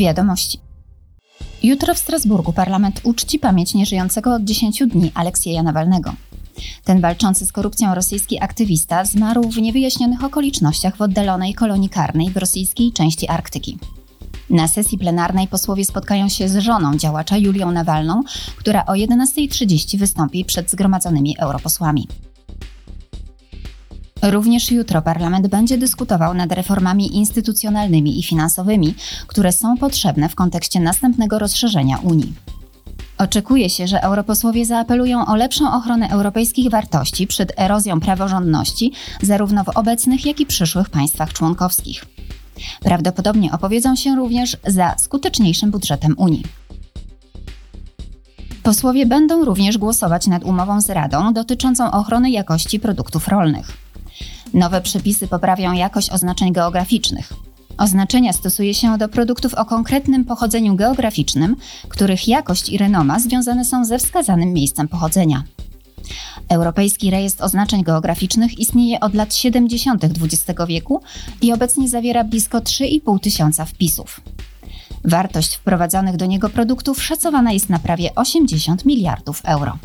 Wiadomości. Jutro w Strasburgu parlament uczci pamięć nieżyjącego od 10 dni Aleksieja Nawalnego. Ten walczący z korupcją rosyjski aktywista zmarł w niewyjaśnionych okolicznościach w oddalonej kolonii karnej w rosyjskiej części Arktyki. Na sesji plenarnej posłowie spotkają się z żoną działacza Julią Nawalną, która o 11.30 wystąpi przed zgromadzonymi europosłami. Również jutro parlament będzie dyskutował nad reformami instytucjonalnymi i finansowymi, które są potrzebne w kontekście następnego rozszerzenia Unii. Oczekuje się, że europosłowie zaapelują o lepszą ochronę europejskich wartości przed erozją praworządności zarówno w obecnych, jak i przyszłych państwach członkowskich. Prawdopodobnie opowiedzą się również za skuteczniejszym budżetem Unii. Posłowie będą również głosować nad umową z Radą dotyczącą ochrony jakości produktów rolnych. Nowe przepisy poprawią jakość oznaczeń geograficznych. Oznaczenia stosuje się do produktów o konkretnym pochodzeniu geograficznym, których jakość i renoma związane są ze wskazanym miejscem pochodzenia. Europejski rejestr oznaczeń geograficznych istnieje od lat 70. XX wieku i obecnie zawiera blisko 3,5 tysiąca wpisów. Wartość wprowadzonych do niego produktów szacowana jest na prawie 80 miliardów euro.